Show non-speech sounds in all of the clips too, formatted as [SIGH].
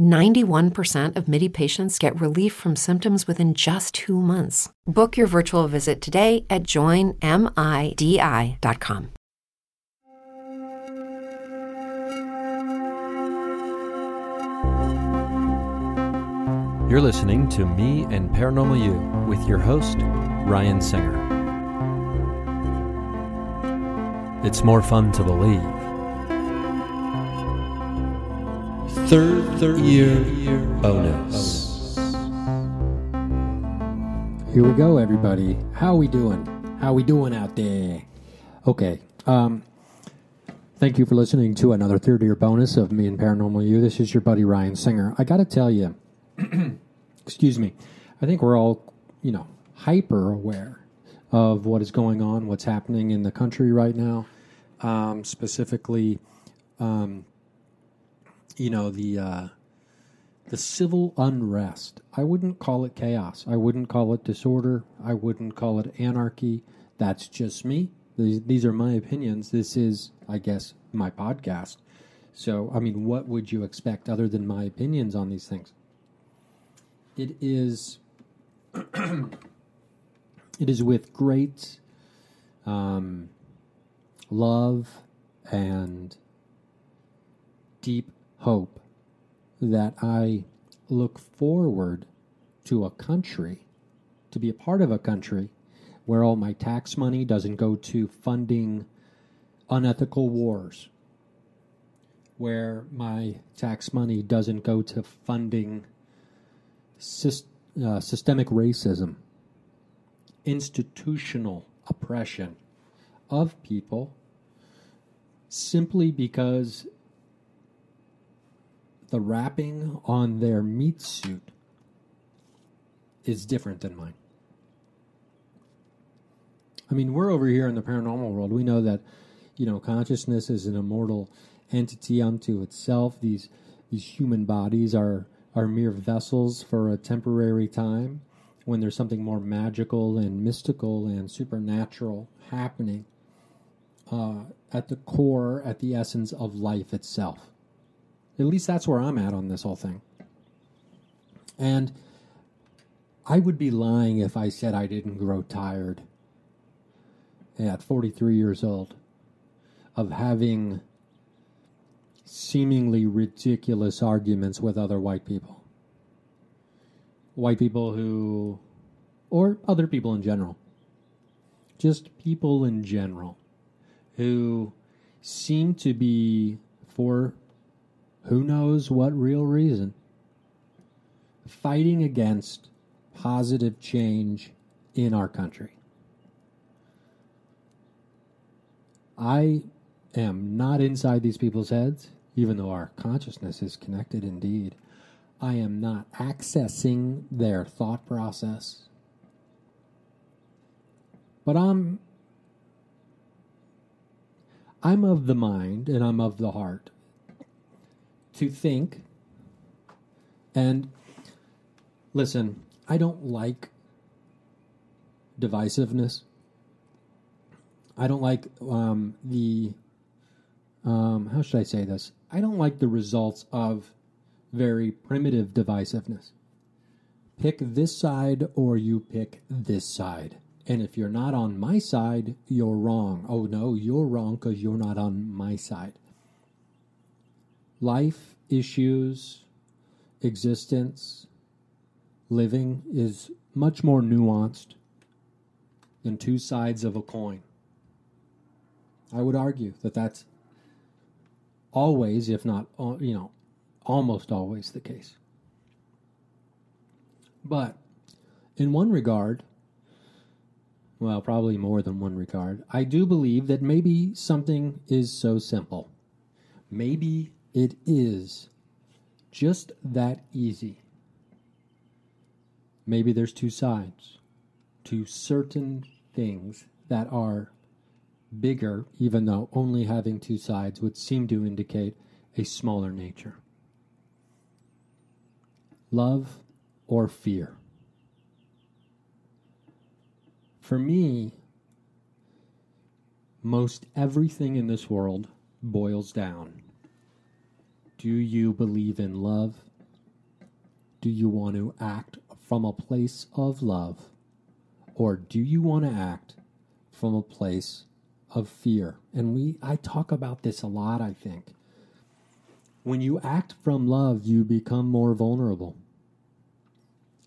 91% of MIDI patients get relief from symptoms within just two months. Book your virtual visit today at joinmidi.com. You're listening to Me and Paranormal You with your host, Ryan Singer. It's more fun to believe. Third, third year, bonus. Here we go, everybody. How we doing? How we doing out there? Okay. Um, thank you for listening to another third year bonus of me and Paranormal You. This is your buddy Ryan Singer. I got to tell you, [CLEARS THROAT] excuse me. I think we're all, you know, hyper aware of what is going on, what's happening in the country right now. Um, specifically, um, you know the uh, the civil unrest. I wouldn't call it chaos. I wouldn't call it disorder. I wouldn't call it anarchy. That's just me. These, these are my opinions. This is, I guess, my podcast. So, I mean, what would you expect other than my opinions on these things? It is. [CLEARS THROAT] it is with great um, love and deep hope that I look forward to a country, to be a part of a country where all my tax money doesn't go to funding unethical wars, where my tax money doesn't go to funding syst- uh, systemic racism, institutional oppression of people simply because the wrapping on their meat suit is different than mine. I mean, we're over here in the paranormal world. We know that, you know, consciousness is an immortal entity unto itself. These these human bodies are are mere vessels for a temporary time when there's something more magical and mystical and supernatural happening uh, at the core, at the essence of life itself. At least that's where I'm at on this whole thing. And I would be lying if I said I didn't grow tired at 43 years old of having seemingly ridiculous arguments with other white people. White people who, or other people in general, just people in general who seem to be, for who knows what real reason, fighting against positive change in our country. I am not inside these people's heads, even though our consciousness is connected indeed. I am not accessing their thought process. But I'm I'm of the mind and I'm of the heart to think and listen, I don't like divisiveness. I don't like um, the. Um, how should I say this? I don't like the results of very primitive divisiveness. Pick this side or you pick this side. And if you're not on my side, you're wrong. Oh no, you're wrong because you're not on my side. Life, issues, existence, living is much more nuanced than two sides of a coin. I would argue that that's always, if not, you know, almost always the case. But in one regard, well, probably more than one regard, I do believe that maybe something is so simple. Maybe it is just that easy. Maybe there's two sides to certain things that are bigger, even though only having two sides would seem to indicate a smaller nature. Love or fear? For me, most everything in this world boils down. Do you believe in love? Do you want to act from a place of love? Or do you want to act from a place of fear? And we I talk about this a lot, I think. When you act from love, you become more vulnerable.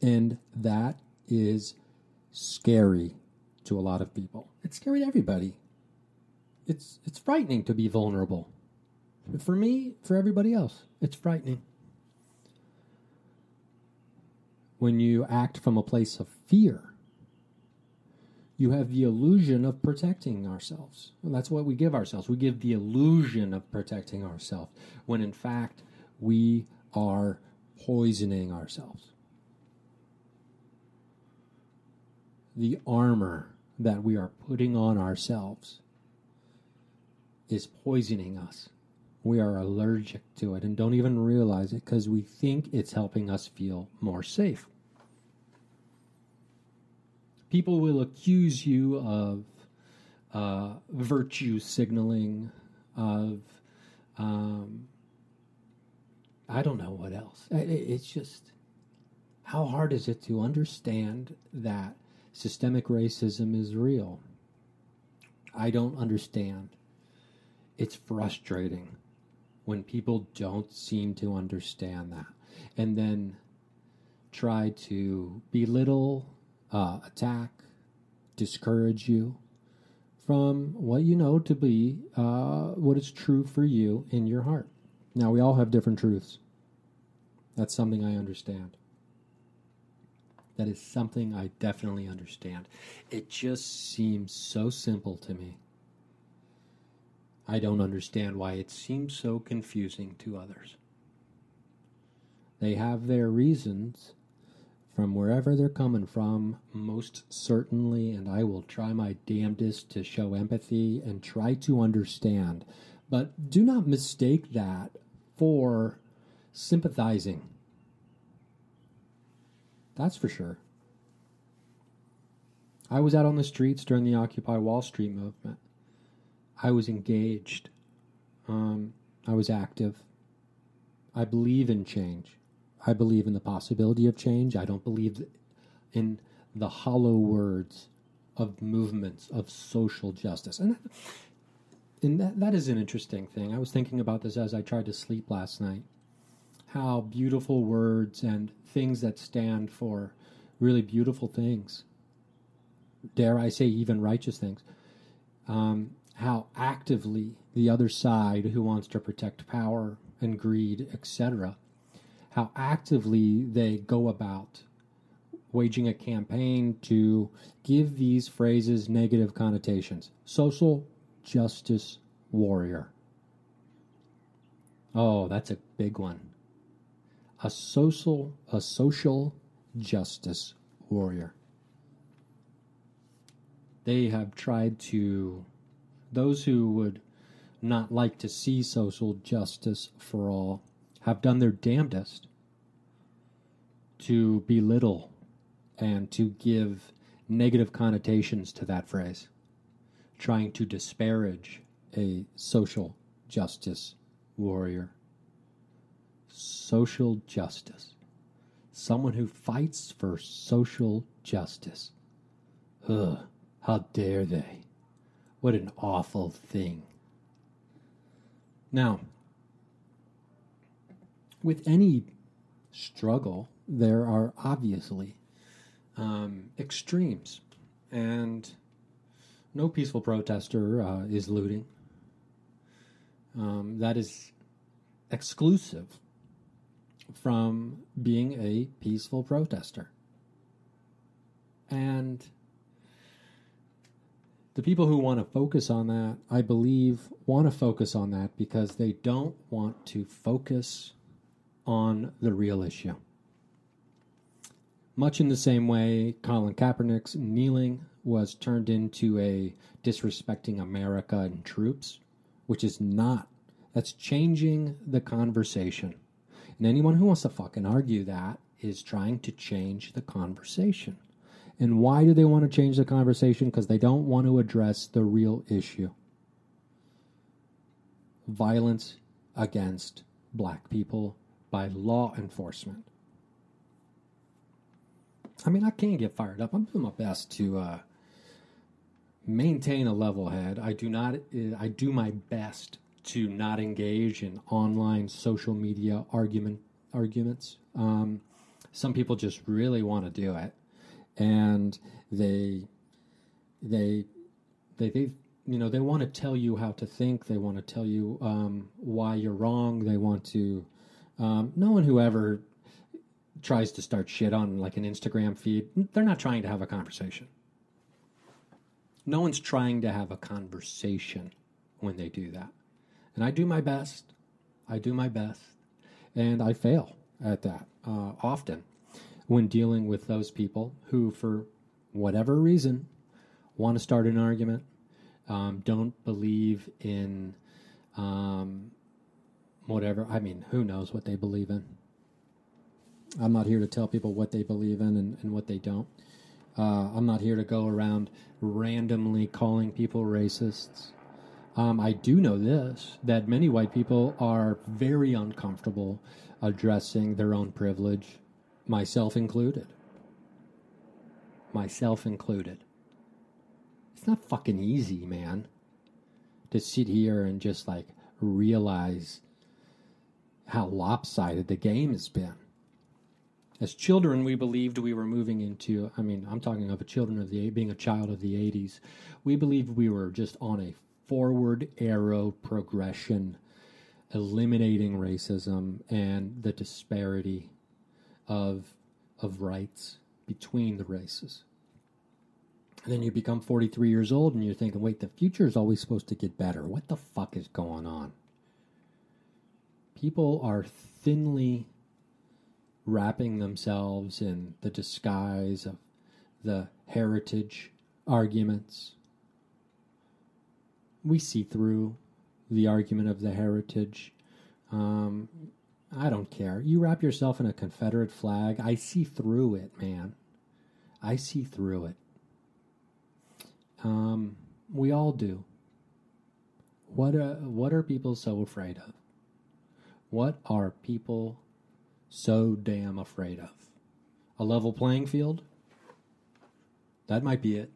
And that is scary to a lot of people. It's scary to everybody. It's it's frightening to be vulnerable. For me, for everybody else, it's frightening. When you act from a place of fear, you have the illusion of protecting ourselves. And that's what we give ourselves. We give the illusion of protecting ourselves when in fact we are poisoning ourselves. The armor that we are putting on ourselves is poisoning us. We are allergic to it and don't even realize it because we think it's helping us feel more safe. People will accuse you of uh, virtue signaling, of um, I don't know what else. It's just how hard is it to understand that systemic racism is real? I don't understand. It's frustrating when people don't seem to understand that and then try to belittle, uh, attack, discourage you from what you know to be uh, what is true for you in your heart. Now, we all have different truths. That's something I understand. That is something I definitely understand. It just seems so simple to me. I don't understand why it seems so confusing to others. They have their reasons from wherever they're coming from, most certainly, and I will try my damnedest to show empathy and try to understand. But do not mistake that for sympathizing. That's for sure. I was out on the streets during the Occupy Wall Street movement. I was engaged. Um, I was active. I believe in change. I believe in the possibility of change. I don't believe in the hollow words of movements of social justice. And that, and that, that is an interesting thing. I was thinking about this as I tried to sleep last night. How beautiful words and things that stand for really beautiful things, dare I say, even righteous things, um, how actively the other side who wants to protect power and greed, etc., how actively they go about waging a campaign to give these phrases negative connotations. Social justice warrior. Oh, that's a big one. A social a social justice warrior. They have tried to those who would not like to see social justice for all have done their damnedest to belittle and to give negative connotations to that phrase, trying to disparage a social justice warrior. Social justice. Someone who fights for social justice. Ugh, how dare they? What an awful thing. Now, with any struggle, there are obviously um, extremes. And no peaceful protester uh, is looting. Um, that is exclusive from being a peaceful protester. And the people who want to focus on that, I believe, want to focus on that because they don't want to focus on the real issue. Much in the same way, Colin Kaepernick's kneeling was turned into a disrespecting America and troops, which is not. That's changing the conversation. And anyone who wants to fucking argue that is trying to change the conversation. And why do they want to change the conversation? Because they don't want to address the real issue violence against black people by law enforcement. I mean, I can get fired up. I'm doing my best to uh, maintain a level head. I do not. I do my best to not engage in online social media argument arguments. Um, some people just really want to do it, and they they they they you know they want to tell you how to think. They want to tell you um, why you're wrong. They want to. Um, no one who ever tries to start shit on like an Instagram feed, they're not trying to have a conversation. No one's trying to have a conversation when they do that. And I do my best. I do my best. And I fail at that uh, often when dealing with those people who, for whatever reason, want to start an argument, um, don't believe in um, whatever. I mean, who knows what they believe in? I'm not here to tell people what they believe in and, and what they don't. Uh, I'm not here to go around randomly calling people racists. Um, I do know this that many white people are very uncomfortable addressing their own privilege, myself included. Myself included. It's not fucking easy, man, to sit here and just like realize how lopsided the game has been. As children, we believed we were moving into, I mean, I'm talking of a children of the, being a child of the 80s. We believed we were just on a forward arrow progression, eliminating racism and the disparity of, of rights between the races. And then you become 43 years old and you're thinking, wait, the future is always supposed to get better. What the fuck is going on? People are thinly wrapping themselves in the disguise of the heritage arguments. We see through the argument of the heritage. Um, I don't care. You wrap yourself in a Confederate flag, I see through it, man. I see through it. Um, we all do. What are, what are people so afraid of? What are people so damn afraid of? A level playing field? That might be it.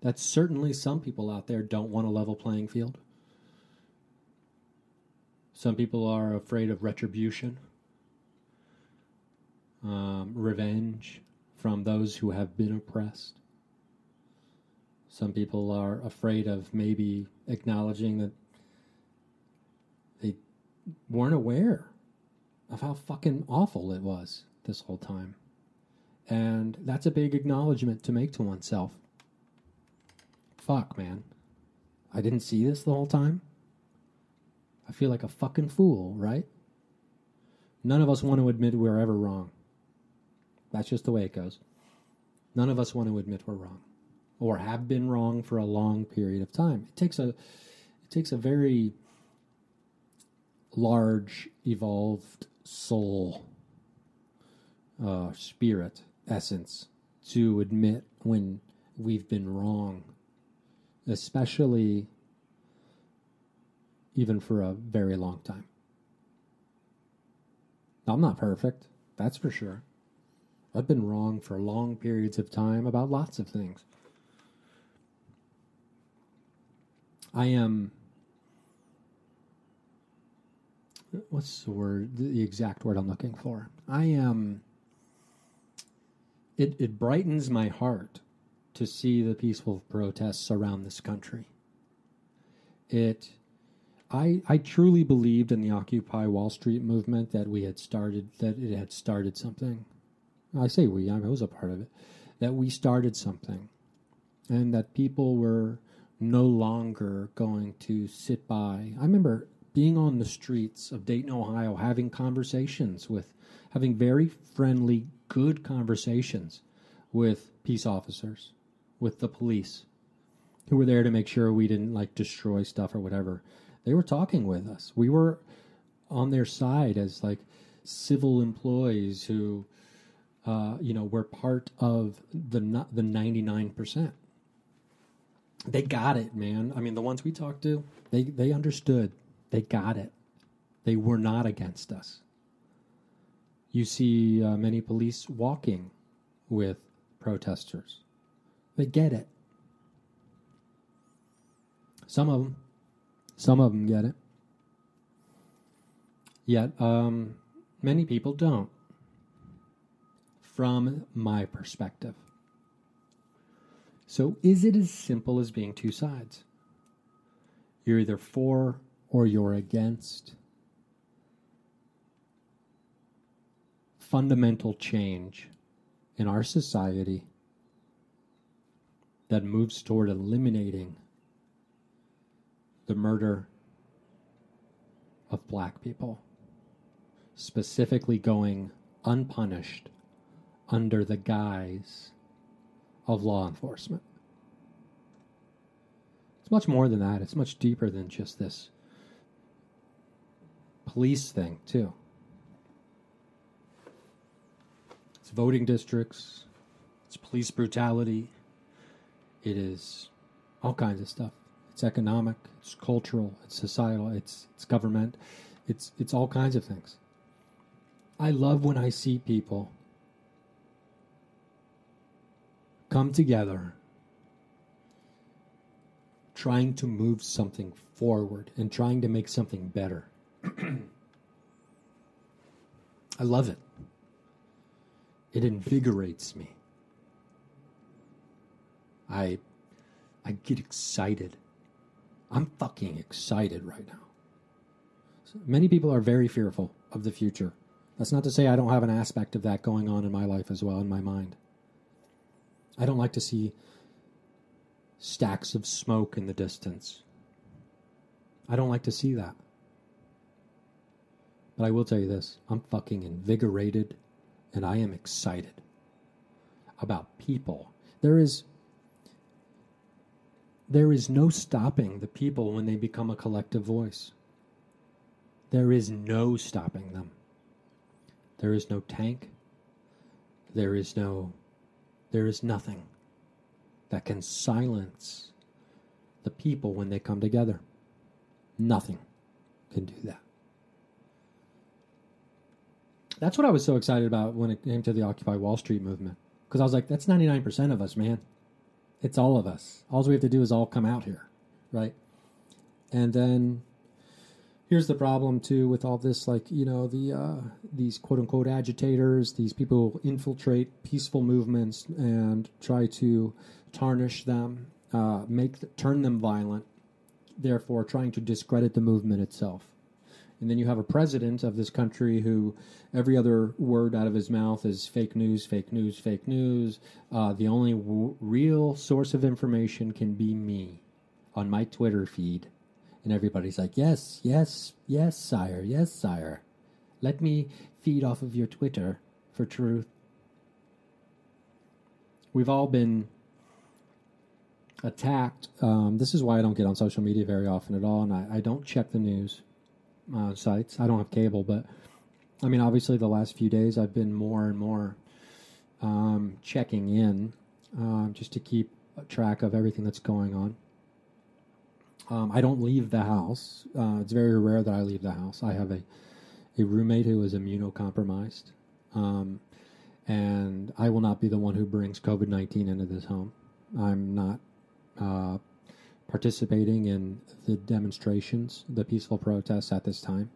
That's certainly some people out there don't want a level playing field. Some people are afraid of retribution, um, revenge from those who have been oppressed. Some people are afraid of maybe acknowledging that they weren't aware of how fucking awful it was this whole time. And that's a big acknowledgement to make to oneself. Fuck, man. I didn't see this the whole time. I feel like a fucking fool, right? None of us want to admit we're ever wrong. That's just the way it goes. None of us want to admit we're wrong or have been wrong for a long period of time. It takes a it takes a very large evolved soul, uh, spirit, essence to admit when we've been wrong. especially even for a very long time. I'm not perfect, that's for sure. I've been wrong for long periods of time about lots of things. I am. What's the word? The exact word I'm looking for. I am. It, it brightens my heart to see the peaceful protests around this country. It I, I truly believed in the Occupy Wall Street movement that we had started, that it had started something. I say we, I was a part of it, that we started something and that people were no longer going to sit by. I remember being on the streets of Dayton, Ohio, having conversations with, having very friendly, good conversations with peace officers, with the police, who were there to make sure we didn't like destroy stuff or whatever. They were talking with us. We were on their side as like civil employees who, uh, you know, were part of the the ninety nine percent. They got it, man. I mean, the ones we talked to, they they understood. They got it. They were not against us. You see uh, many police walking with protesters. They get it. Some of them some of them get it. Yet, um, many people don't. From my perspective. So, is it as simple as being two sides? You're either for or you're against. Fundamental change in our society that moves toward eliminating the murder of black people, specifically going unpunished under the guise of law enforcement. It's much more than that. It's much deeper than just this police thing, too. It's voting districts, it's police brutality, it is all kinds of stuff. It's economic, it's cultural, it's societal, it's it's government, it's it's all kinds of things. I love when I see people come together trying to move something forward and trying to make something better. [CLEARS THROAT] I love it. It invigorates me. I I get excited. I'm fucking excited right now. Many people are very fearful of the future. That's not to say I don't have an aspect of that going on in my life as well, in my mind. I don't like to see stacks of smoke in the distance. I don't like to see that. But I will tell you this I'm fucking invigorated and I am excited about people. There is there is no stopping the people when they become a collective voice. There is no stopping them. There is no tank. There is no. There is nothing that can silence the people when they come together. Nothing can do that. That's what I was so excited about when it came to the Occupy Wall Street movement. Because I was like, that's 99% of us, man. It's all of us. All we have to do is all come out here, right? And then here's the problem too with all this, like you know the uh, these quote unquote agitators, these people infiltrate peaceful movements and try to tarnish them, uh, make turn them violent, therefore trying to discredit the movement itself. And then you have a president of this country who every other word out of his mouth is fake news, fake news, fake news. Uh, the only w- real source of information can be me on my Twitter feed. And everybody's like, yes, yes, yes, sire, yes, sire. Let me feed off of your Twitter for truth. We've all been attacked. Um, this is why I don't get on social media very often at all, and I, I don't check the news uh, sites. I don't have cable, but I mean, obviously, the last few days I've been more and more um, checking in uh, just to keep track of everything that's going on. Um, I don't leave the house. Uh, it's very rare that I leave the house. I have a, a roommate who is immunocompromised. Um, and I will not be the one who brings COVID 19 into this home. I'm not uh, participating in the demonstrations, the peaceful protests at this time.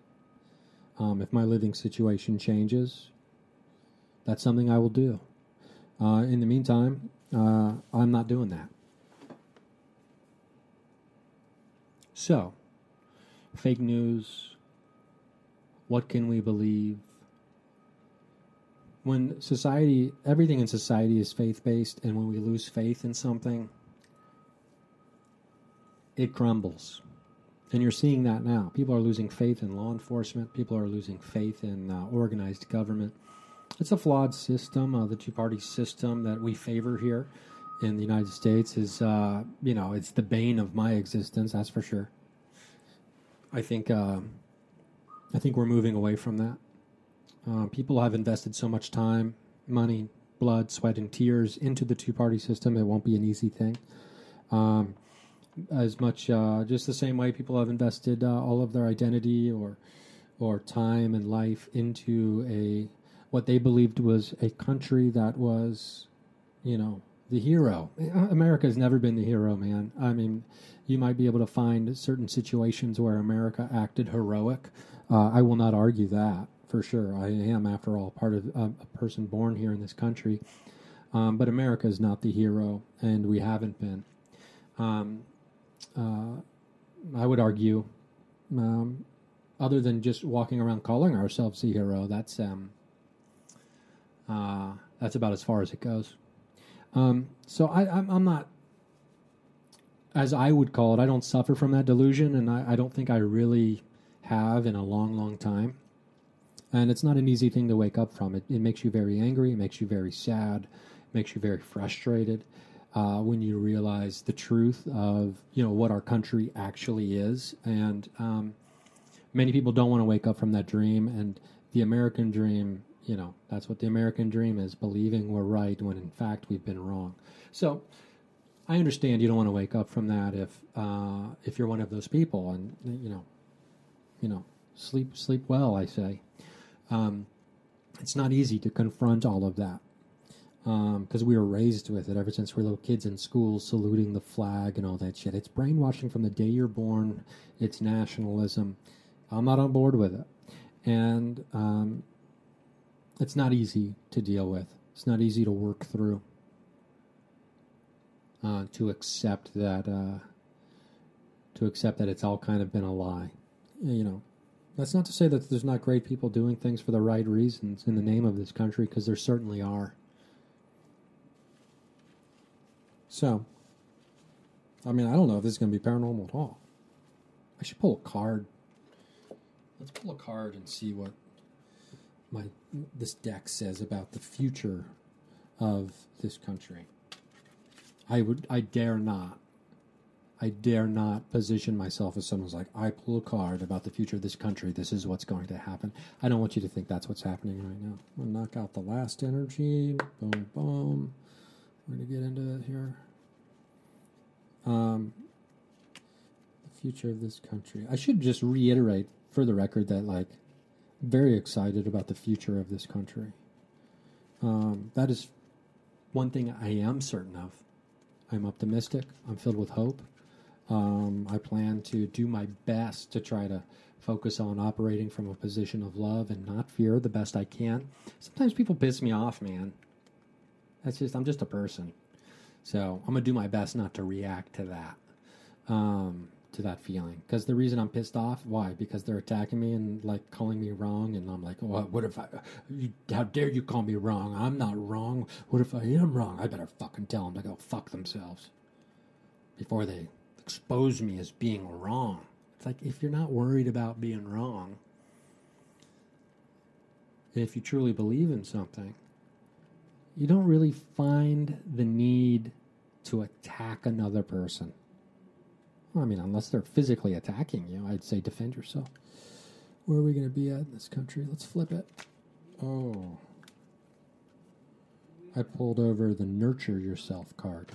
Um, if my living situation changes, that's something I will do. Uh, in the meantime, uh, I'm not doing that. So, fake news. What can we believe? When society, everything in society is faith based, and when we lose faith in something, it crumbles. And you're seeing that now. People are losing faith in law enforcement, people are losing faith in uh, organized government. It's a flawed system. Uh, the two party system that we favor here in the United States is, uh, you know, it's the bane of my existence. That's for sure. I think, uh, I think we're moving away from that. Uh, people have invested so much time, money, blood, sweat, and tears into the two party system. It won't be an easy thing. Um, as much, uh, just the same way people have invested uh, all of their identity or or time and life into a what they believed was a country that was, you know, the hero. America has never been the hero, man. I mean, you might be able to find certain situations where America acted heroic. Uh, I will not argue that for sure. I am, after all, part of a, a person born here in this country. Um, but America is not the hero, and we haven't been. Um, uh, I would argue, um, other than just walking around calling ourselves the hero, that's um, uh, that's about as far as it goes. Um, so I, I'm, I'm not, as I would call it, I don't suffer from that delusion, and I, I don't think I really have in a long, long time. And it's not an easy thing to wake up from. It, it makes you very angry. It makes you very sad. It makes you very frustrated uh, when you realize the truth of you know what our country actually is. And um, many people don't want to wake up from that dream. And the American dream, you know, that's what the American dream is: believing we're right when in fact we've been wrong. So. I understand you don't want to wake up from that if uh, if you're one of those people, and you know, you know, sleep sleep well. I say, um, it's not easy to confront all of that because um, we were raised with it ever since we were little kids in school, saluting the flag and all that shit. It's brainwashing from the day you're born. It's nationalism. I'm not on board with it, and um, it's not easy to deal with. It's not easy to work through. Uh, to accept that, uh, to accept that it's all kind of been a lie, you know. That's not to say that there's not great people doing things for the right reasons in the name of this country, because there certainly are. So, I mean, I don't know if this is going to be paranormal at all. I should pull a card. Let's pull a card and see what my this deck says about the future of this country. I would I dare not. I dare not position myself as someone's like, I pull a card about the future of this country. This is what's going to happen. I don't want you to think that's what's happening right now. Gonna knock out the last energy. Boom, boom. We're going to get into it here. Um, the future of this country. I should just reiterate for the record that, like, I'm very excited about the future of this country. Um, that is one thing I am certain of. I'm optimistic. I'm filled with hope. Um, I plan to do my best to try to focus on operating from a position of love and not fear the best I can. Sometimes people piss me off, man. That's just I'm just a person. So I'm gonna do my best not to react to that, um, to that feeling. Because the reason I'm pissed off, why? Because they're attacking me and like calling me wrong, and I'm like, well, what if I? You, how dare you call me wrong? I'm not wrong. What if I am wrong? I better fucking tell them to go fuck themselves before they expose me as being wrong. It's like if you're not worried about being wrong, if you truly believe in something, you don't really find the need to attack another person. Well, I mean, unless they're physically attacking you, I'd say defend yourself. Where are we going to be at in this country? Let's flip it. Oh. I pulled over the Nurture Yourself card.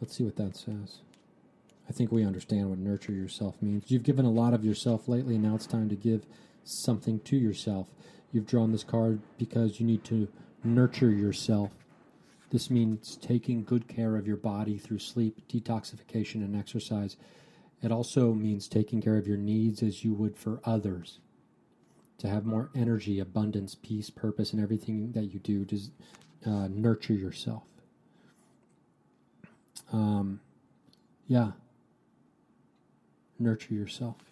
Let's see what that says. I think we understand what nurture yourself means. You've given a lot of yourself lately, and now it's time to give something to yourself. You've drawn this card because you need to nurture yourself. This means taking good care of your body through sleep, detoxification, and exercise. It also means taking care of your needs as you would for others. To have more energy, abundance, peace, purpose, and everything that you do, just uh, nurture yourself. Um, yeah. Nurture yourself.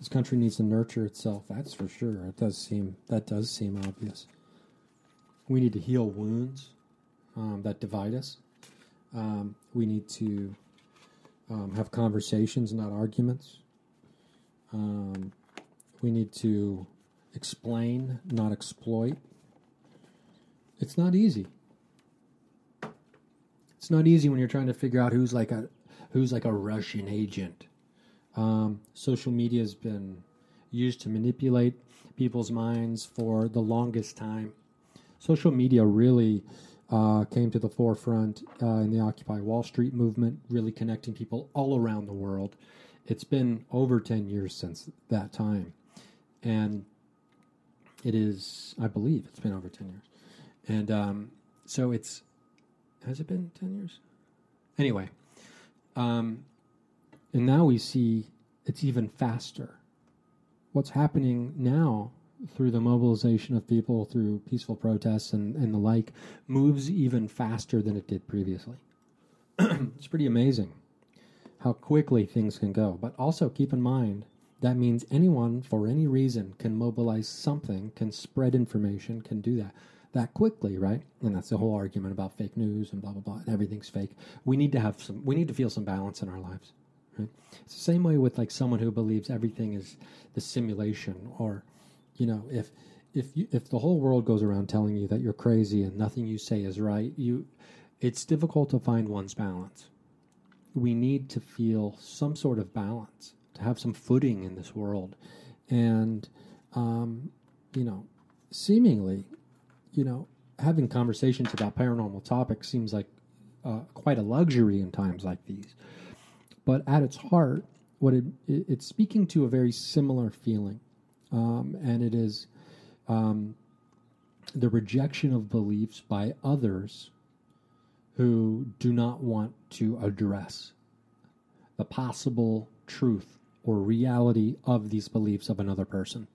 This country needs to nurture itself. That's for sure. It does seem that does seem obvious. We need to heal wounds um, that divide us. Um, we need to um, have conversations, not arguments. Um, we need to explain, not exploit. It's not easy. It's not easy when you're trying to figure out who's like a who's like a Russian agent. Um, social media has been used to manipulate people's minds for the longest time. Social media really uh, came to the forefront uh, in the Occupy Wall Street movement, really connecting people all around the world. It's been over 10 years since that time. And it is, I believe, it's been over 10 years. And um, so it's, has it been 10 years? Anyway, um, and now we see it's even faster. What's happening now through the mobilization of people through peaceful protests and, and the like moves even faster than it did previously. [CLEARS THROAT] it's pretty amazing how quickly things can go. But also keep in mind that means anyone for any reason can mobilize something, can spread information, can do that that quickly, right? And that's the whole argument about fake news and blah blah blah and everything's fake. We need to have some we need to feel some balance in our lives. It's the same way with like someone who believes everything is the simulation or you know, if if you, if the whole world goes around telling you that you're crazy and nothing you say is right, you it's difficult to find one's balance. We need to feel some sort of balance, to have some footing in this world, and um, you know, seemingly, you know, having conversations about paranormal topics seems like uh, quite a luxury in times like these. But at its heart, what it, it, it's speaking to a very similar feeling um, and it is um, the rejection of beliefs by others who do not want to address the possible truth or reality of these beliefs of another person.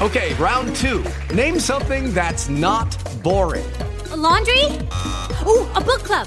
Okay, round two. Name something that's not boring. A laundry? Ooh, a book club.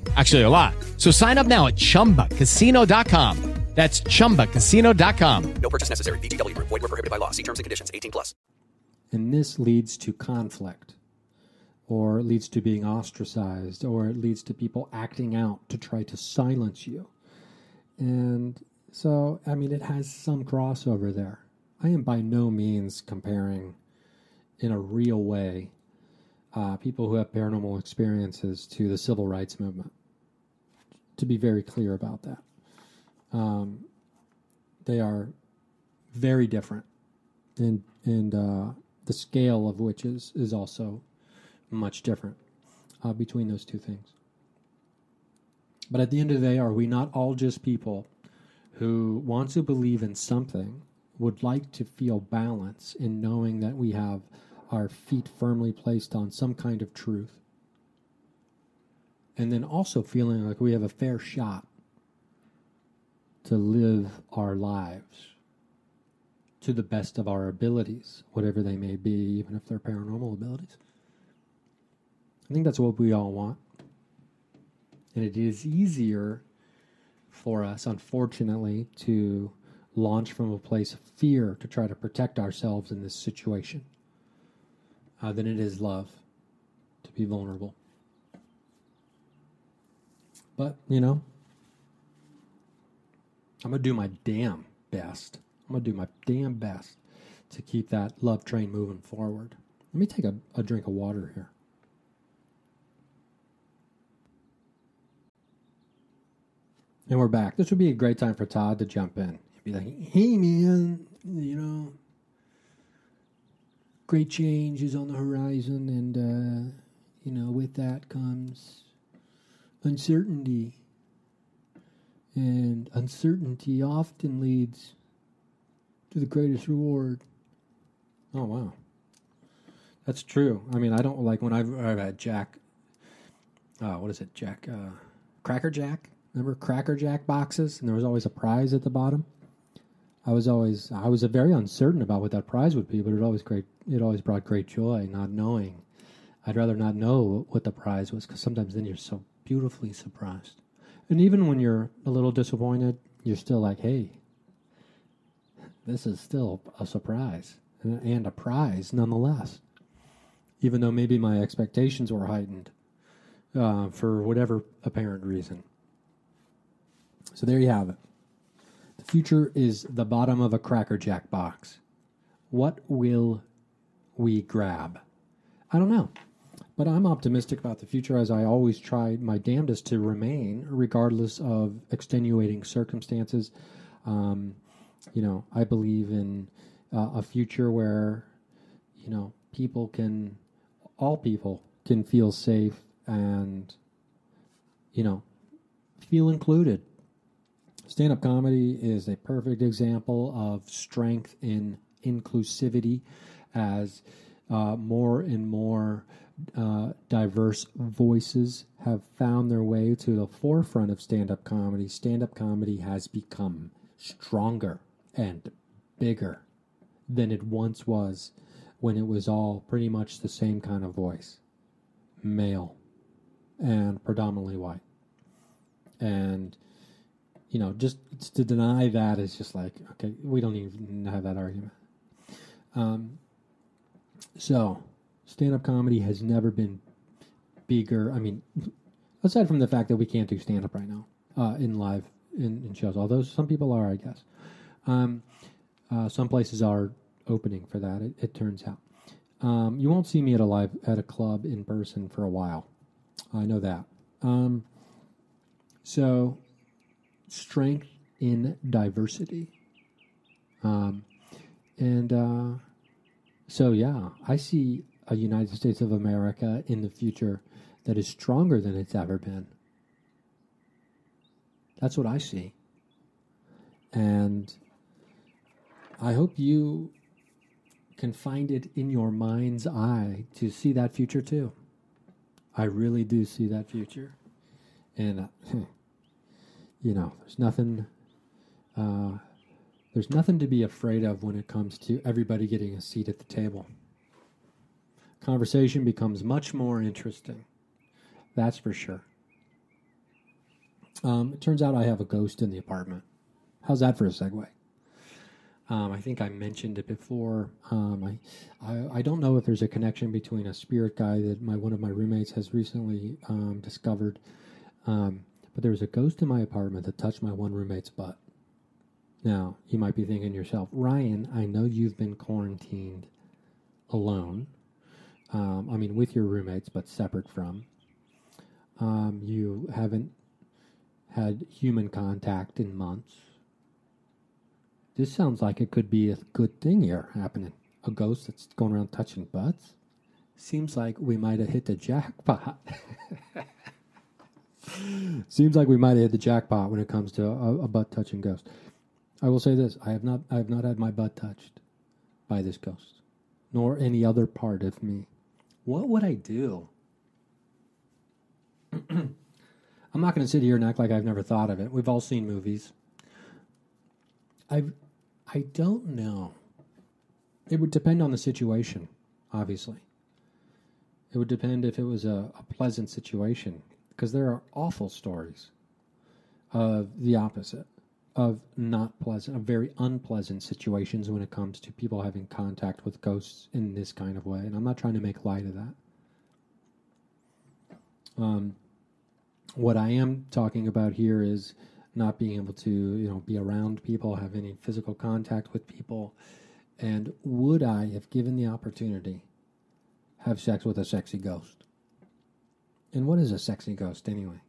Actually, a lot. So sign up now at ChumbaCasino.com. That's ChumbaCasino.com. No purchase necessary. VGW. Void were prohibited by law. See terms and conditions. 18 plus. And this leads to conflict, or it leads to being ostracized, or it leads to people acting out to try to silence you. And so, I mean, it has some crossover there. I am by no means comparing in a real way uh, people who have paranormal experiences to the civil rights movement. To be very clear about that. Um, they are very different, and and uh, the scale of which is is also much different uh, between those two things. But at the end of the day, are we not all just people who want to believe in something, would like to feel balance in knowing that we have our feet firmly placed on some kind of truth, and then also feeling like we have a fair shot to live our lives to the best of our abilities, whatever they may be, even if they're paranormal abilities. I think that's what we all want. And it is easier for us, unfortunately, to launch from a place of fear to try to protect ourselves in this situation uh, than it is love to be vulnerable. But, you know, I'm going to do my damn best. I'm going to do my damn best to keep that love train moving forward. Let me take a, a drink of water here. And we're back. This would be a great time for Todd to jump in. He'd be like, hey, man, you know, great change is on the horizon. And, uh, you know, with that comes uncertainty. And uncertainty often leads to the greatest reward. Oh, wow. That's true. I mean, I don't like when I've, I've had Jack, uh, what is it, Jack? Uh, Cracker Jack? Remember Cracker Jack boxes? And there was always a prize at the bottom. I was always I was very uncertain about what that prize would be, but it always great it always brought great joy not knowing. I'd rather not know what the prize was because sometimes then you're so beautifully surprised. And even when you're a little disappointed, you're still like, hey, this is still a surprise and a prize nonetheless. Even though maybe my expectations were heightened uh, for whatever apparent reason. So there you have it. The future is the bottom of a Cracker Jack box. What will we grab? I don't know. But I'm optimistic about the future as I always try my damnedest to remain, regardless of extenuating circumstances. Um, you know, I believe in uh, a future where, you know, people can, all people can feel safe and, you know, feel included Stand up comedy is a perfect example of strength in inclusivity as uh, more and more uh, diverse voices have found their way to the forefront of stand up comedy. Stand up comedy has become stronger and bigger than it once was when it was all pretty much the same kind of voice male and predominantly white. And you know, just to deny that is just like, okay, we don't even have that argument. Um, so, stand up comedy has never been bigger. I mean, aside from the fact that we can't do stand up right now uh, in live in, in, shows, although some people are, I guess. Um, uh, some places are opening for that. It, it turns out. Um, you won't see me at a live at a club in person for a while. I know that. Um, so strength in diversity. Um, and uh, so, yeah, I see a United States of America in the future that is stronger than it's ever been. That's what I see. And I hope you can find it in your mind's eye to see that future too. I really do see that future. And uh, [LAUGHS] you know, there's nothing. Uh, there's nothing to be afraid of when it comes to everybody getting a seat at the table. Conversation becomes much more interesting. That's for sure. Um, it turns out I have a ghost in the apartment. How's that for a segue? Um, I think I mentioned it before. Um, I, I, I don't know if there's a connection between a spirit guy that my one of my roommates has recently um, discovered, um, but there was a ghost in my apartment that touched my one roommate's butt. Now, you might be thinking to yourself, Ryan, I know you've been quarantined alone. Um, I mean, with your roommates, but separate from. Um, you haven't had human contact in months. This sounds like it could be a good thing here happening. A ghost that's going around touching butts. Seems like we might have hit the jackpot. [LAUGHS] Seems like we might have hit the jackpot when it comes to a, a butt touching ghost. I will say this: I have not, I have not had my butt touched by this ghost, nor any other part of me. What would I do? [CLEARS THROAT] I'm not going to sit here and act like I've never thought of it. We've all seen movies. I, I don't know. It would depend on the situation, obviously. It would depend if it was a, a pleasant situation because there are awful stories of the opposite of not pleasant, of very unpleasant situations when it comes to people having contact with ghosts in this kind of way. And I'm not trying to make light of that. Um, what I am talking about here is not being able to, you know, be around people, have any physical contact with people. And would I, if given the opportunity, have sex with a sexy ghost? And what is a sexy ghost anyway?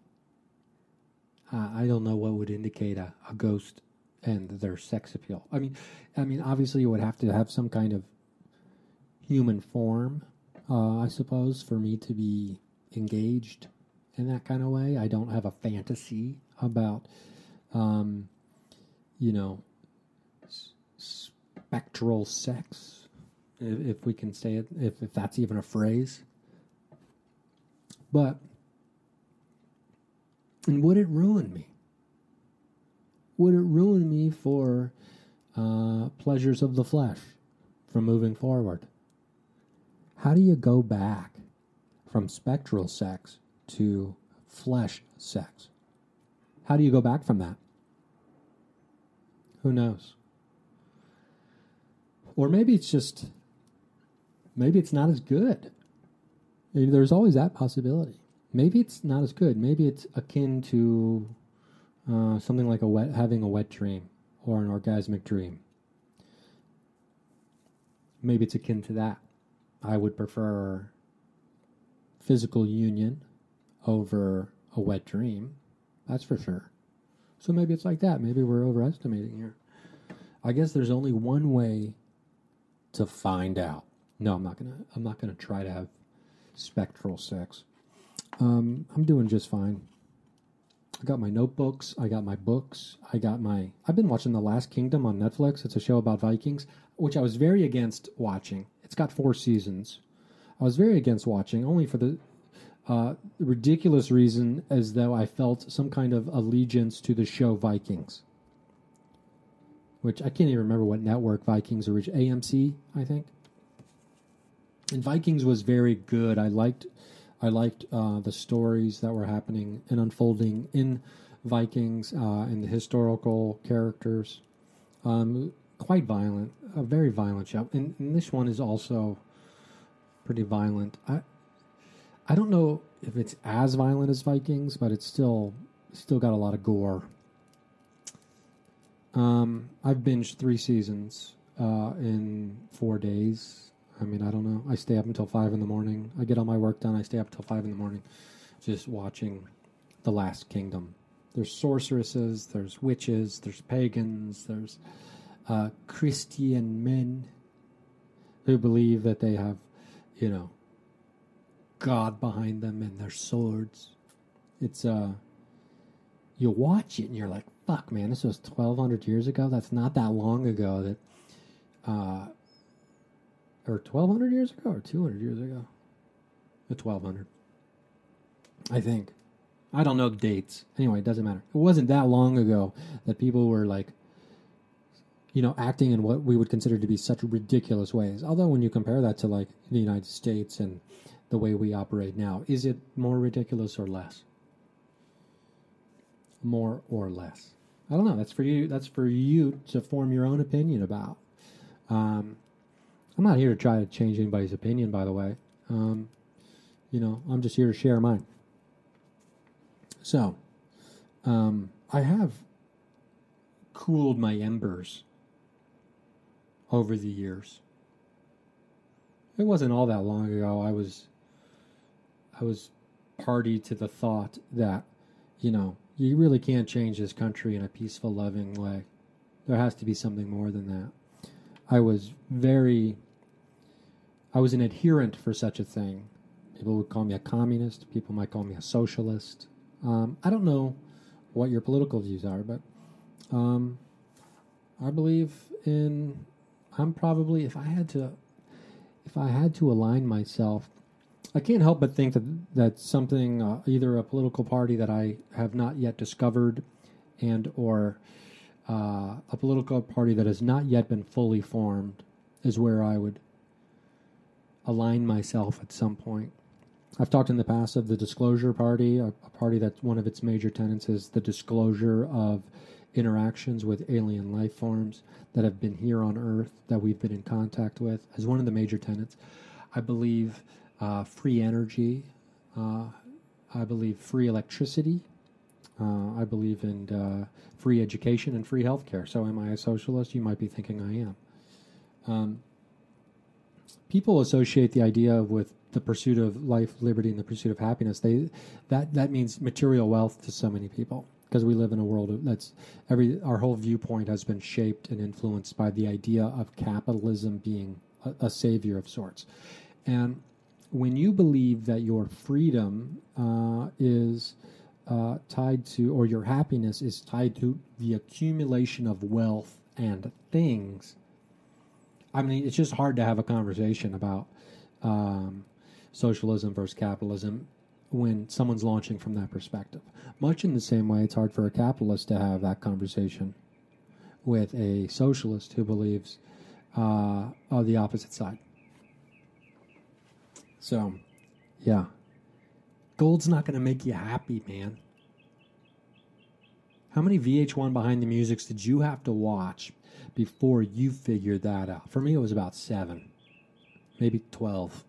Uh, I don't know what would indicate a, a ghost and their sex appeal. I mean, I mean, obviously, you would have to have some kind of human form, uh, I suppose, for me to be engaged in that kind of way. I don't have a fantasy about, um, you know, s- spectral sex, if, if we can say it, if, if that's even a phrase. But and would it ruin me? Would it ruin me for uh, pleasures of the flesh from moving forward? How do you go back from spectral sex to flesh sex? How do you go back from that? Who knows? Or maybe it's just, maybe it's not as good. There's always that possibility maybe it's not as good. Maybe it's akin to uh, something like a wet, having a wet dream or an orgasmic dream. Maybe it's akin to that. I would prefer physical union over a wet dream. That's for sure. So maybe it's like that. Maybe we're overestimating here. I guess there's only one way to find out. No, I'm not gonna. I'm not gonna try to have spectral sex. Um, I'm doing just fine. I got my notebooks. I got my books. I got my. I've been watching The Last Kingdom on Netflix. It's a show about Vikings, which I was very against watching. It's got four seasons. I was very against watching, only for the uh, ridiculous reason as though I felt some kind of allegiance to the show Vikings. Which I can't even remember what network Vikings originally. AMC, I think. And Vikings was very good. I liked I liked uh, the stories that were happening and unfolding in Vikings uh, and the historical characters. Um, quite violent, a very violent show. And, and, this one is also pretty violent. I I don't know if it's as violent as Vikings, but it's still still got a lot of gore. Um, I've binged three seasons uh, in four days. I mean, I don't know. I stay up until five in the morning. I get all my work done. I stay up until five in the morning, just watching The Last Kingdom. There's sorceresses. There's witches. There's pagans. There's uh, Christian men who believe that they have, you know, God behind them and their swords. It's uh, you watch it and you're like, fuck, man, this was 1,200 years ago. That's not that long ago. That uh, or 1200 years ago or 200 years ago? 1200. I think. I don't know the dates. Anyway, it doesn't matter. It wasn't that long ago that people were like, you know, acting in what we would consider to be such ridiculous ways. Although, when you compare that to like the United States and the way we operate now, is it more ridiculous or less? More or less? I don't know. That's for you. That's for you to form your own opinion about. Um, I'm not here to try to change anybody's opinion, by the way. Um, you know, I'm just here to share mine. So, um, I have cooled my embers over the years. It wasn't all that long ago. I was, I was party to the thought that, you know, you really can't change this country in a peaceful, loving way. There has to be something more than that. I was very, I was an adherent for such a thing. People would call me a communist. People might call me a socialist. Um, I don't know what your political views are, but um, I believe in. I'm probably if I had to, if I had to align myself, I can't help but think that that something uh, either a political party that I have not yet discovered, and or uh, a political party that has not yet been fully formed is where I would align myself at some point. I've talked in the past of the Disclosure Party, a, a party that one of its major tenets is the disclosure of interactions with alien life forms that have been here on Earth that we've been in contact with as one of the major tenets. I believe uh, free energy. Uh, I believe free electricity. Uh, I believe in uh, free education and free healthcare. So, am I a socialist? You might be thinking I am. Um, people associate the idea with the pursuit of life, liberty, and the pursuit of happiness. They that that means material wealth to so many people because we live in a world that's every our whole viewpoint has been shaped and influenced by the idea of capitalism being a, a savior of sorts, and when you believe that your freedom uh, is uh, tied to, or your happiness is tied to the accumulation of wealth and things, I mean, it's just hard to have a conversation about um, socialism versus capitalism when someone's launching from that perspective. Much in the same way, it's hard for a capitalist to have that conversation with a socialist who believes uh, on the opposite side. So, yeah. Gold's not going to make you happy, man. How many VH1 behind the musics did you have to watch before you figured that out? For me, it was about seven, maybe 12.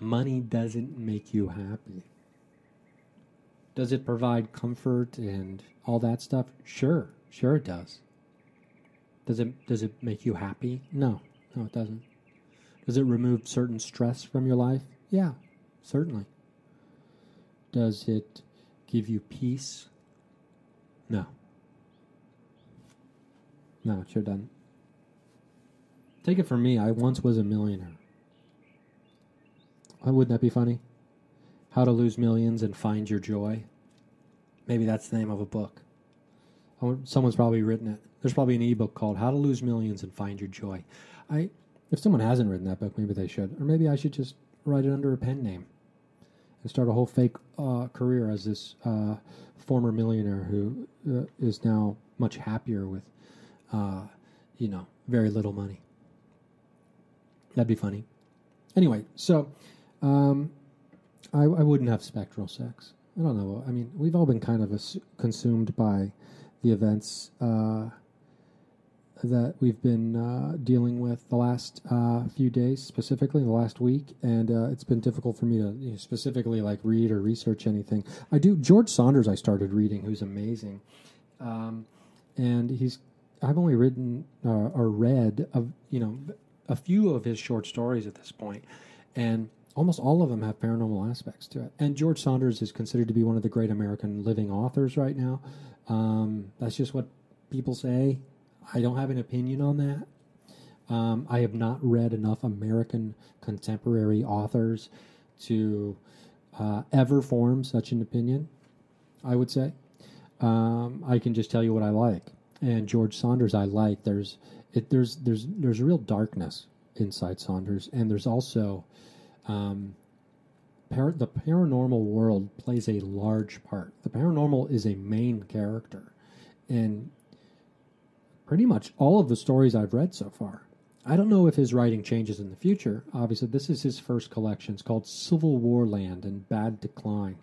Money doesn't make you happy. Does it provide comfort and all that stuff? Sure, sure it does. Does it does it make you happy? No, no, it doesn't. Does it remove certain stress from your life? Yeah, certainly. Does it give you peace? No. No, it sure doesn't. Take it from me, I once was a millionaire. Why wouldn't that be funny? How to Lose Millions and Find Your Joy. Maybe that's the name of a book. Oh, someone's probably written it. There's probably an ebook called How to Lose Millions and Find Your Joy. I if someone hasn't written that book, maybe they should. Or maybe I should just write it under a pen name and start a whole fake uh, career as this uh, former millionaire who uh, is now much happier with, uh, you know, very little money. That'd be funny. Anyway, so um, I, I wouldn't have spectral sex. I don't know. I mean, we've all been kind of consumed by the events uh, that we've been uh, dealing with the last uh, few days, specifically the last week, and uh, it's been difficult for me to you know, specifically like read or research anything. I do George Saunders. I started reading, who's amazing, um, and he's I've only written uh, or read of you know a few of his short stories at this point, and almost all of them have paranormal aspects to it. And George Saunders is considered to be one of the great American living authors right now. Um, that's just what people say. I don't have an opinion on that. Um, I have not read enough American contemporary authors to uh, ever form such an opinion. I would say. Um, I can just tell you what I like, and George Saunders I like. There's it, there's there's there's real darkness inside Saunders, and there's also um, par- the paranormal world plays a large part. The paranormal is a main character, and pretty much all of the stories I've read so far. I don't know if his writing changes in the future. Obviously, this is his first collection. It's called CivilWarLand in Bad Decline.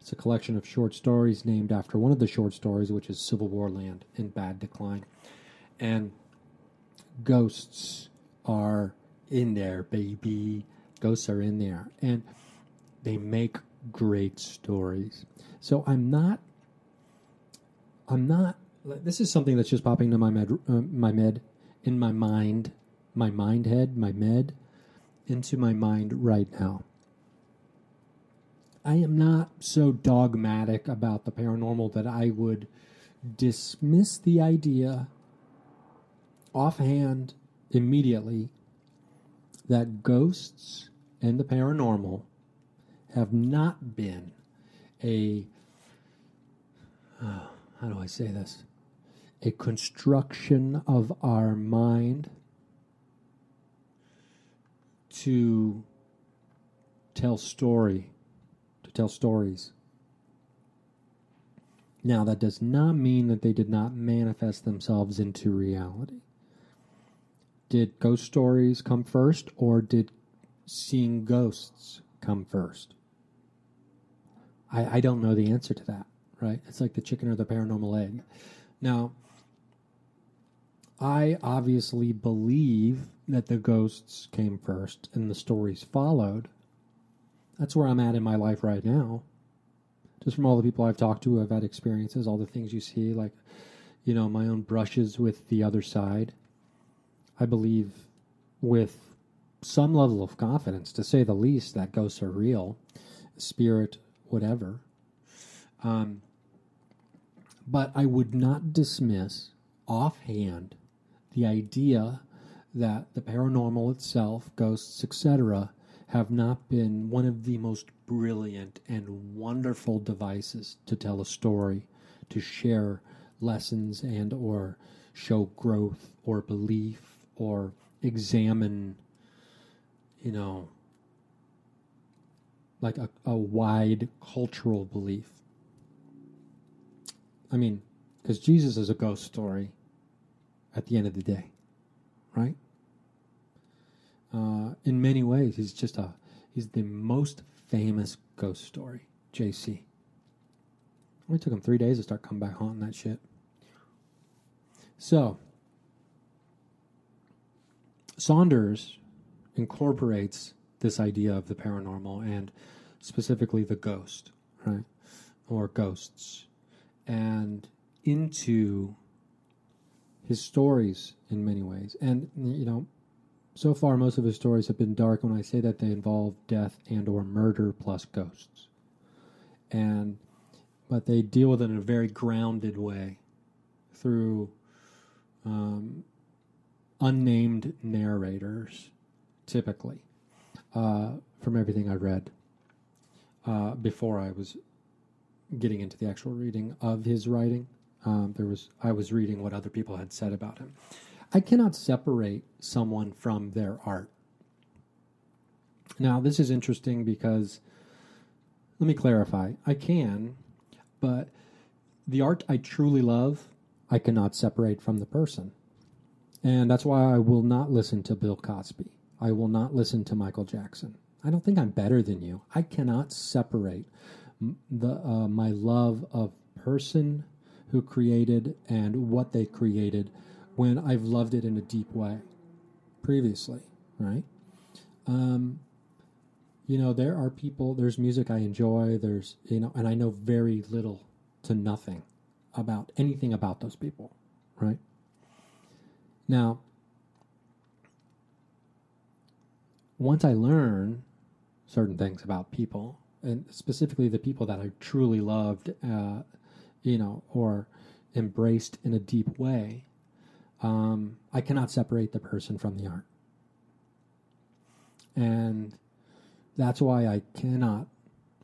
It's a collection of short stories named after one of the short stories, which is Civil War Land and Bad Decline. And ghosts are in there, baby. Ghosts are in there. And they make great stories. So I'm not I'm not this is something that's just popping into my med, uh, my med, in my mind, my mind head, my med, into my mind right now. I am not so dogmatic about the paranormal that I would dismiss the idea offhand immediately that ghosts and the paranormal have not been a uh, how do I say this? A construction of our mind to tell story, to tell stories. Now, that does not mean that they did not manifest themselves into reality. Did ghost stories come first, or did seeing ghosts come first? I, I don't know the answer to that, right? It's like the chicken or the paranormal egg. Now, I obviously believe that the ghosts came first and the stories followed. That's where I'm at in my life right now. Just from all the people I've talked to have had experiences, all the things you see, like, you know, my own brushes with the other side. I believe with some level of confidence, to say the least, that ghosts are real, spirit, whatever. Um, but I would not dismiss offhand the idea that the paranormal itself, ghosts, etc., have not been one of the most brilliant and wonderful devices to tell a story, to share lessons and or show growth or belief or examine you know like a, a wide cultural belief i mean because jesus is a ghost story at the end of the day right? Uh, in many ways he's just a he's the most famous ghost story jc only took him three days to start coming back haunting that shit. So Saunders incorporates this idea of the paranormal and specifically the ghost, right? Or ghosts, and into his stories in many ways. And, you know, so far most of his stories have been dark when I say that they involve death and or murder plus ghosts. And but they deal with it in a very grounded way through um, unnamed narrators, typically, uh, from everything I read uh, before I was getting into the actual reading of his writing. Um, there was I was reading what other people had said about him. I cannot separate someone from their art. Now, this is interesting because let me clarify. I can, but the art I truly love, I cannot separate from the person. And that's why I will not listen to Bill Cosby. I will not listen to Michael Jackson. I don't think I'm better than you. I cannot separate the uh, my love of person who created and what they created when I've loved it in a deep way previously, right? Um, you know, there are people, there's music I enjoy, there's, you know, and I know very little to nothing about anything about those people, right? Now, once I learn certain things about people, and specifically the people that I truly loved, uh, you know, or embraced in a deep way, um, I cannot separate the person from the art. And that's why I cannot,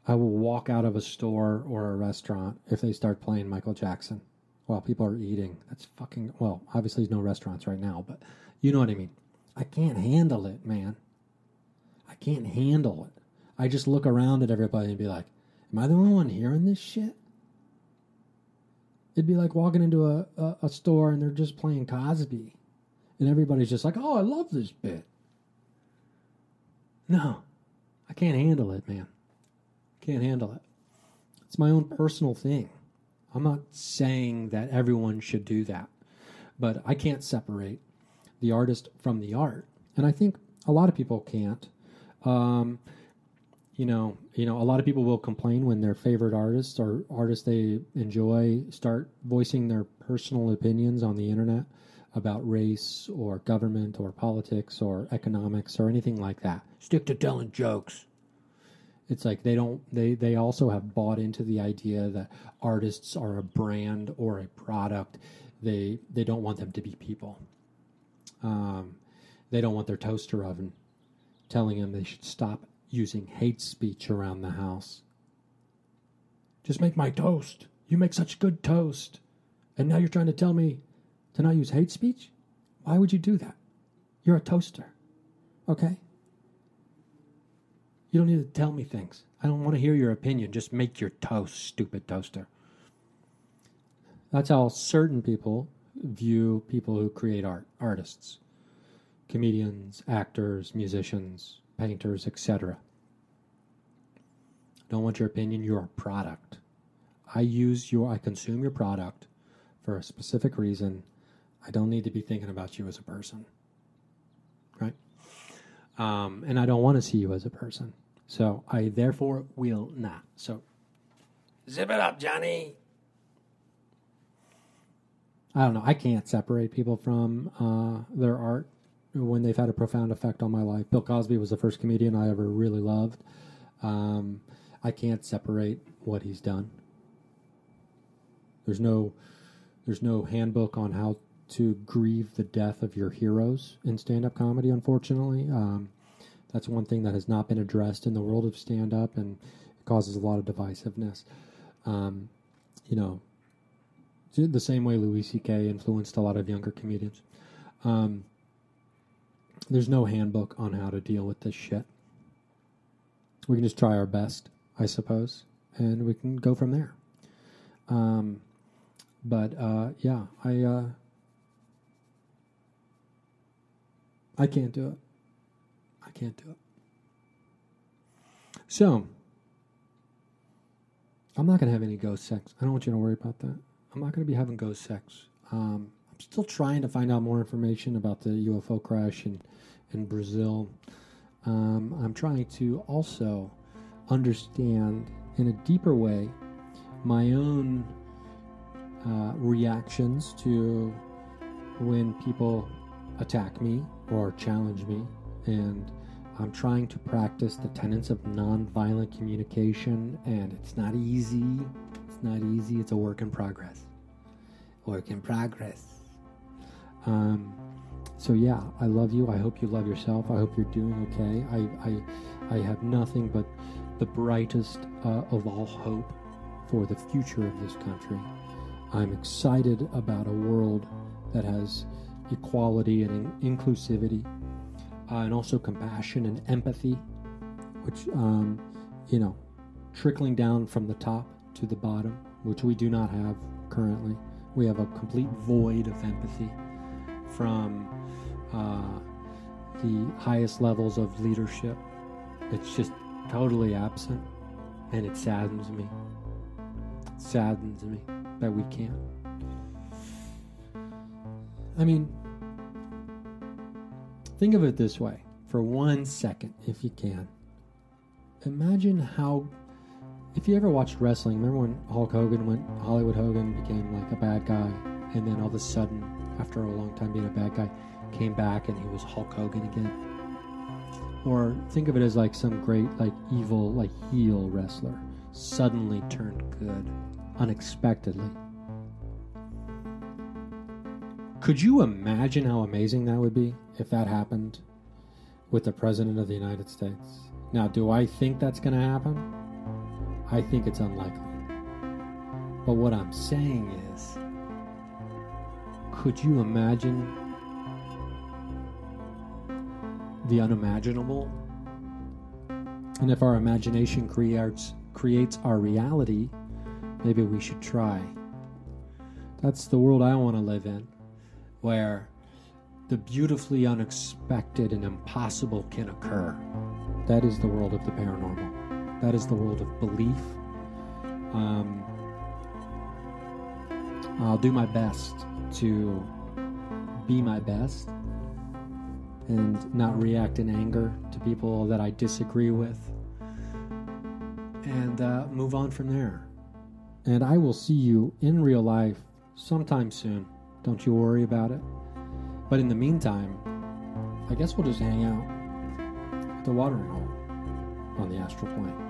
I will walk out of a store or a restaurant if they start playing Michael Jackson while people are eating. That's fucking, well, obviously there's no restaurants right now, but you know what I mean. I can't handle it, man. I can't handle it. I just look around at everybody and be like, am I the only one hearing this shit? It'd be like walking into a, a, a store and they're just playing Cosby. And everybody's just like, oh, I love this bit. No, I can't handle it, man. Can't handle it. It's my own personal thing. I'm not saying that everyone should do that, but I can't separate the artist from the art, and I think a lot of people can't. Um, you know, you know, a lot of people will complain when their favorite artists or artists they enjoy start voicing their personal opinions on the internet about race or government or politics or economics or anything like that. Stick to telling jokes. It's like they don't they they also have bought into the idea that artists are a brand or a product. They they don't want them to be people. Um, they don't want their toaster oven telling them they should stop using hate speech around the house. Just make my toast. You make such good toast. And now you're trying to tell me to not use hate speech? Why would you do that? You're a toaster. Okay? You don't need to tell me things. I don't want to hear your opinion. Just make your toast, stupid toaster. That's how certain people view people who create art artists, comedians, actors, musicians, painters, etc. Don't want your opinion. You're a product. I use your, I consume your product for a specific reason. I don't need to be thinking about you as a person, right? Um, and I don't want to see you as a person. So I therefore will not. So zip it up, Johnny. I don't know. I can't separate people from uh, their art when they've had a profound effect on my life. Bill Cosby was the first comedian I ever really loved. Um, I can't separate what he's done. There's no, there's no handbook on how to grieve the death of your heroes in stand-up comedy. Unfortunately, um, that's one thing that has not been addressed in the world of stand-up, and it causes a lot of divisiveness. Um, you know, the same way Louis C.K. influenced a lot of younger comedians. Um, there's no handbook on how to deal with this shit. We can just try our best, I suppose, and we can go from there. Um, but uh, yeah, I uh, I can't do it. I can't do it. So I'm not gonna have any ghost sex. I don't want you to worry about that. I'm not gonna be having ghost sex. Um, still trying to find out more information about the UFO crash in in Brazil. Um, I'm trying to also understand in a deeper way my own uh, reactions to when people attack me or challenge me. And I'm trying to practice the tenets of nonviolent communication, and it's not easy. It's not easy. It's a work in progress. Work in progress. Um, so yeah, I love you. I hope you love yourself. I hope you're doing okay. I I, I have nothing but the brightest uh, of all hope for the future of this country. I'm excited about a world that has equality and in- inclusivity, uh, and also compassion and empathy, which um, you know, trickling down from the top to the bottom, which we do not have currently. We have a complete void of empathy from uh, the highest levels of leadership. It's just totally absent, and it saddens me. It saddens me that we can't. I mean, think of it this way for one second, if you can. Imagine how, if you ever watched wrestling, remember when Hulk Hogan went, Hollywood Hogan became like a bad guy, and then all of a sudden, after a long time being a bad guy, came back and he was Hulk Hogan again? Or think of it as like some great, like evil, like heel wrestler suddenly turned good unexpectedly. Could you imagine how amazing that would be if that happened with the President of the United States? Now, do I think that's going to happen? I think it's unlikely. But what I'm saying is, could you imagine the unimaginable? And if our imagination creates creates our reality, maybe we should try. That's the world I want to live in, where the beautifully unexpected and impossible can occur. That is the world of the paranormal. That is the world of belief. Um, I'll do my best to be my best and not react in anger to people that I disagree with and uh, move on from there. And I will see you in real life sometime soon. Don't you worry about it. But in the meantime, I guess we'll just hang out at the watering hole on the astral plane.